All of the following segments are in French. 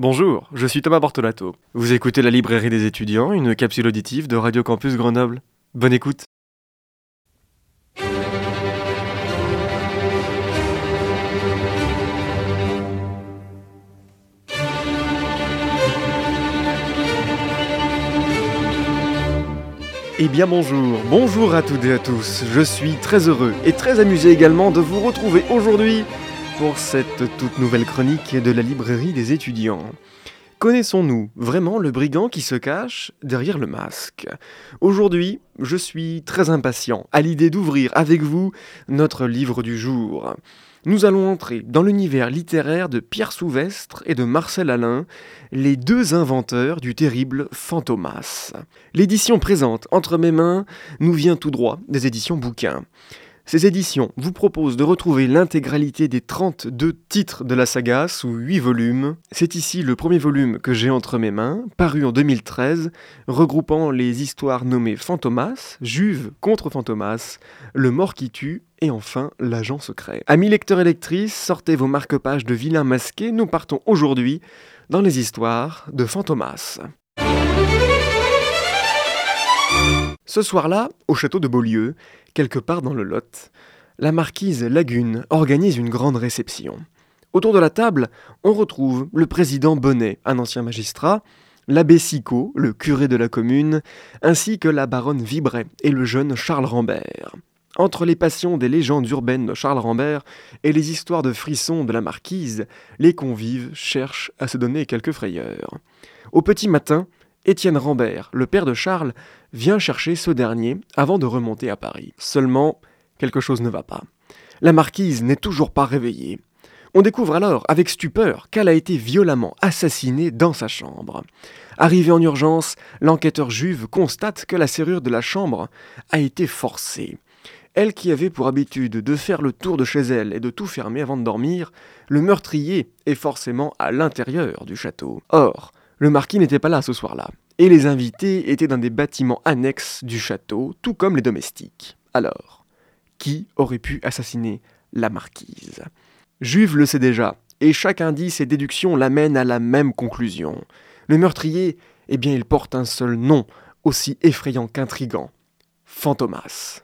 Bonjour, je suis Thomas Bortolato. Vous écoutez la librairie des étudiants, une capsule auditive de Radio Campus Grenoble. Bonne écoute. Eh bien bonjour, bonjour à toutes et à tous. Je suis très heureux et très amusé également de vous retrouver aujourd'hui pour cette toute nouvelle chronique de la librairie des étudiants. Connaissons-nous vraiment le brigand qui se cache derrière le masque? Aujourd'hui, je suis très impatient à l'idée d'ouvrir avec vous notre livre du jour. Nous allons entrer dans l'univers littéraire de Pierre Souvestre et de Marcel Alain, les deux inventeurs du terrible Fantomas. L'édition présente entre mes mains nous vient tout droit des éditions bouquins. Ces éditions vous proposent de retrouver l'intégralité des 32 titres de la saga sous 8 volumes. C'est ici le premier volume que j'ai entre mes mains, paru en 2013, regroupant les histoires nommées Fantomas, Juve contre Fantomas, Le mort qui tue et enfin l'agent secret. Amis lecteurs et lectrices, sortez vos marque-pages de vilains masqués, nous partons aujourd'hui dans les histoires de Fantomas. Ce soir-là, au château de Beaulieu, quelque part dans le Lot, la marquise Lagune organise une grande réception. Autour de la table, on retrouve le président Bonnet, un ancien magistrat, l'abbé Sicot, le curé de la commune, ainsi que la baronne Vibret et le jeune Charles Rambert. Entre les passions des légendes urbaines de Charles Rambert et les histoires de frissons de la marquise, les convives cherchent à se donner quelques frayeurs. Au petit matin, Étienne Rambert, le père de Charles, vient chercher ce dernier avant de remonter à Paris. Seulement, quelque chose ne va pas. La marquise n'est toujours pas réveillée. On découvre alors avec stupeur qu'elle a été violemment assassinée dans sa chambre. Arrivé en urgence, l'enquêteur juve constate que la serrure de la chambre a été forcée. Elle qui avait pour habitude de faire le tour de chez elle et de tout fermer avant de dormir, le meurtrier est forcément à l'intérieur du château. Or, le marquis n'était pas là ce soir-là, et les invités étaient dans des bâtiments annexes du château, tout comme les domestiques. Alors, qui aurait pu assassiner la marquise? Juve le sait déjà, et chaque indice et déduction l'amène à la même conclusion. Le meurtrier, eh bien, il porte un seul nom, aussi effrayant qu'intrigant Fantomas.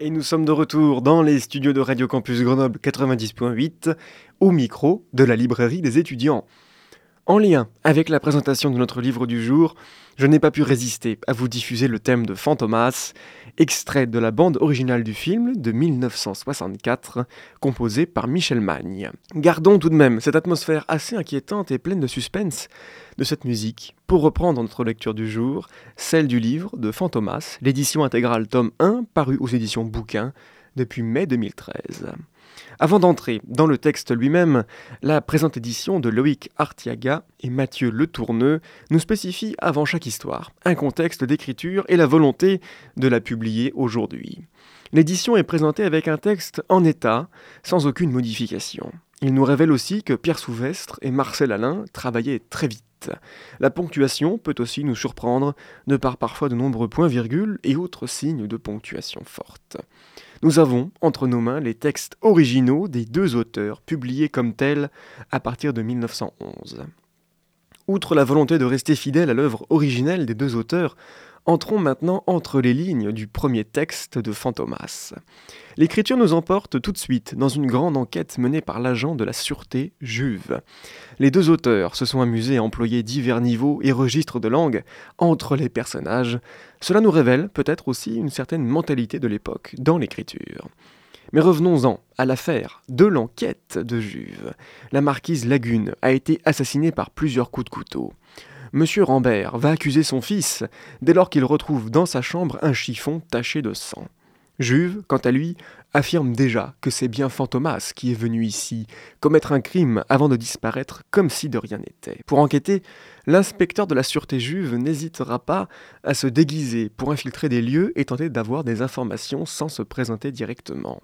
Et nous sommes de retour dans les studios de Radio Campus Grenoble 90.8, au micro de la librairie des étudiants. En lien avec la présentation de notre livre du jour, je n'ai pas pu résister à vous diffuser le thème de Fantomas, extrait de la bande originale du film de 1964, composée par Michel Magne. Gardons tout de même cette atmosphère assez inquiétante et pleine de suspense de cette musique pour reprendre notre lecture du jour, celle du livre de Fantomas, l'édition intégrale tome 1, paru aux éditions Bouquin depuis mai 2013. Avant d'entrer dans le texte lui-même, la présente édition de Loïc Artiaga et Mathieu Letourneux nous spécifie avant chaque histoire un contexte d'écriture et la volonté de la publier aujourd'hui. L'édition est présentée avec un texte en état, sans aucune modification. Il nous révèle aussi que Pierre Souvestre et Marcel Alain travaillaient très vite. La ponctuation peut aussi nous surprendre de par parfois de nombreux points-virgules et autres signes de ponctuation forte. Nous avons entre nos mains les textes originaux des deux auteurs, publiés comme tels à partir de 1911. Outre la volonté de rester fidèle à l'œuvre originelle des deux auteurs, entrons maintenant entre les lignes du premier texte de Fantomas. L'écriture nous emporte tout de suite dans une grande enquête menée par l'agent de la sûreté Juve. Les deux auteurs se sont amusés à employer divers niveaux et registres de langue entre les personnages. Cela nous révèle peut-être aussi une certaine mentalité de l'époque dans l'écriture. Mais revenons-en à l'affaire de l'enquête de Juve. La marquise Lagune a été assassinée par plusieurs coups de couteau. Monsieur Rambert va accuser son fils dès lors qu'il retrouve dans sa chambre un chiffon taché de sang. Juve, quant à lui, affirme déjà que c'est bien Fantomas qui est venu ici commettre un crime avant de disparaître comme si de rien n'était. Pour enquêter, l'inspecteur de la sûreté juve n'hésitera pas à se déguiser pour infiltrer des lieux et tenter d'avoir des informations sans se présenter directement.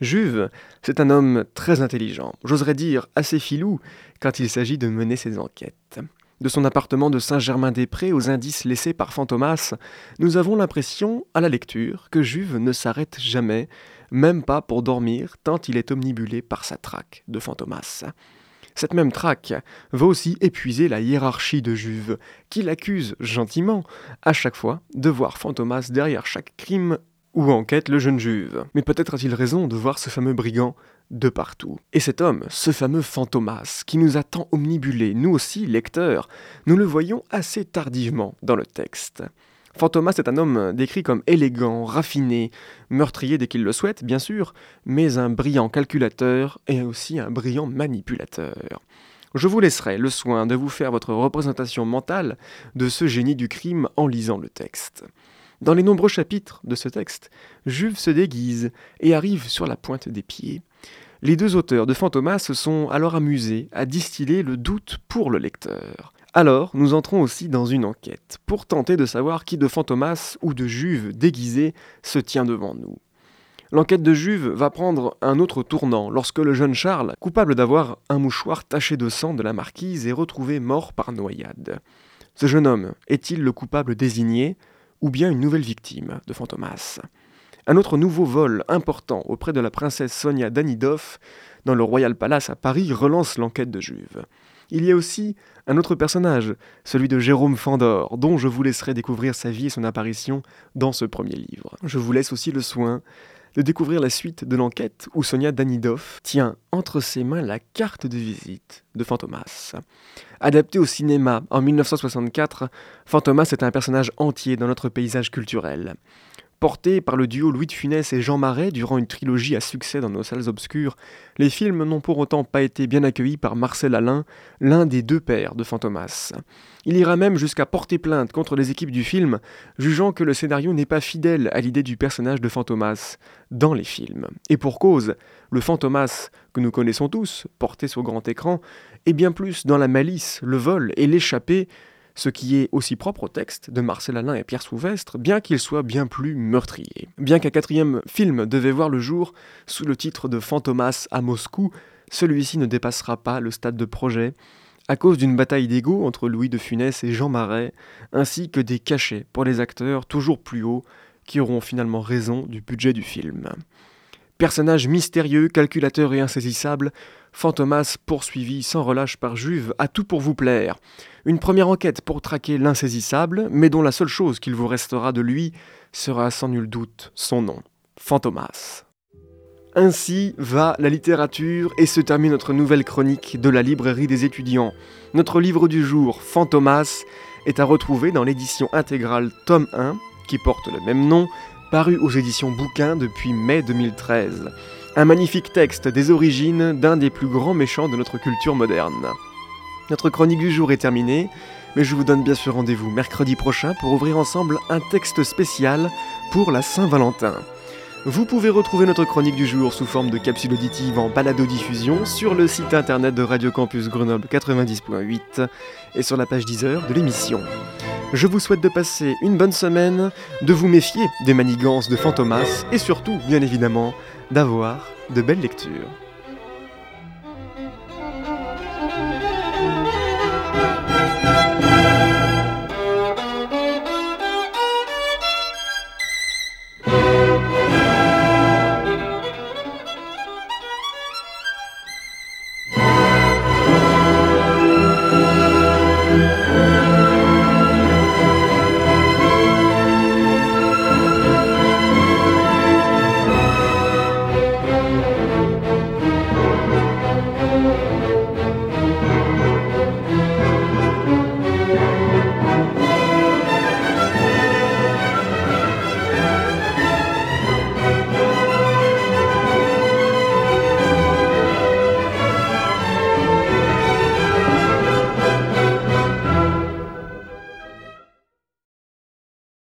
Juve, c'est un homme très intelligent, j'oserais dire assez filou quand il s'agit de mener ses enquêtes. De son appartement de Saint-Germain-des-Prés aux indices laissés par Fantomas, nous avons l'impression, à la lecture, que Juve ne s'arrête jamais, même pas pour dormir, tant il est omnibulé par sa traque de Fantomas. Cette même traque va aussi épuiser la hiérarchie de Juve, qui l'accuse gentiment à chaque fois de voir Fantomas derrière chaque crime où enquête le jeune Juve. Mais peut-être a-t-il raison de voir ce fameux brigand de partout. Et cet homme, ce fameux Fantomas, qui nous a tant omnibulés, nous aussi, lecteurs, nous le voyons assez tardivement dans le texte. Fantomas est un homme décrit comme élégant, raffiné, meurtrier dès qu'il le souhaite, bien sûr, mais un brillant calculateur et aussi un brillant manipulateur. Je vous laisserai le soin de vous faire votre représentation mentale de ce génie du crime en lisant le texte. Dans les nombreux chapitres de ce texte, Juve se déguise et arrive sur la pointe des pieds. Les deux auteurs de Fantomas se sont alors amusés à distiller le doute pour le lecteur. Alors, nous entrons aussi dans une enquête, pour tenter de savoir qui de Fantomas ou de Juve déguisé se tient devant nous. L'enquête de Juve va prendre un autre tournant lorsque le jeune Charles, coupable d'avoir un mouchoir taché de sang de la marquise, est retrouvé mort par noyade. Ce jeune homme est-il le coupable désigné? Ou bien une nouvelle victime de Fantomas. Un autre nouveau vol important auprès de la princesse Sonia Danidov dans le Royal Palace à Paris relance l'enquête de Juve. Il y a aussi un autre personnage, celui de Jérôme Fandor, dont je vous laisserai découvrir sa vie et son apparition dans ce premier livre. Je vous laisse aussi le soin de découvrir la suite de l'enquête où Sonia Danidov tient entre ses mains la carte de visite de Fantomas. Adapté au cinéma en 1964, Fantomas est un personnage entier dans notre paysage culturel. Porté par le duo Louis de Funès et Jean Marais durant une trilogie à succès dans nos salles obscures, les films n'ont pour autant pas été bien accueillis par Marcel Alain, l'un des deux pères de Fantomas. Il ira même jusqu'à porter plainte contre les équipes du film, jugeant que le scénario n'est pas fidèle à l'idée du personnage de Fantomas dans les films. Et pour cause, le Fantomas que nous connaissons tous, porté sur grand écran, est bien plus dans la malice, le vol et l'échappée ce qui est aussi propre au texte de Marcel Alain et Pierre Souvestre, bien qu'il soit bien plus meurtrier. Bien qu'un quatrième film devait voir le jour sous le titre de Fantomas à Moscou, celui-ci ne dépassera pas le stade de projet, à cause d'une bataille d'ego entre Louis de Funès et Jean Marais, ainsi que des cachets pour les acteurs toujours plus hauts qui auront finalement raison du budget du film. Personnage mystérieux, calculateur et insaisissable, Fantomas poursuivi sans relâche par Juve a tout pour vous plaire. Une première enquête pour traquer l'insaisissable, mais dont la seule chose qu'il vous restera de lui sera sans nul doute son nom, Fantomas. Ainsi va la littérature et se termine notre nouvelle chronique de la librairie des étudiants. Notre livre du jour, Fantomas, est à retrouver dans l'édition intégrale tome 1, qui porte le même nom, paru aux éditions Bouquin depuis mai 2013. Un magnifique texte des origines d'un des plus grands méchants de notre culture moderne. Notre chronique du jour est terminée, mais je vous donne bien sûr rendez-vous mercredi prochain pour ouvrir ensemble un texte spécial pour la Saint-Valentin. Vous pouvez retrouver notre chronique du jour sous forme de capsule auditive en balado-diffusion sur le site internet de Radio Campus Grenoble 90.8 et sur la page 10 heures de l'émission. Je vous souhaite de passer une bonne semaine, de vous méfier des manigances de Fantomas et surtout, bien évidemment, d'avoir de belles lectures.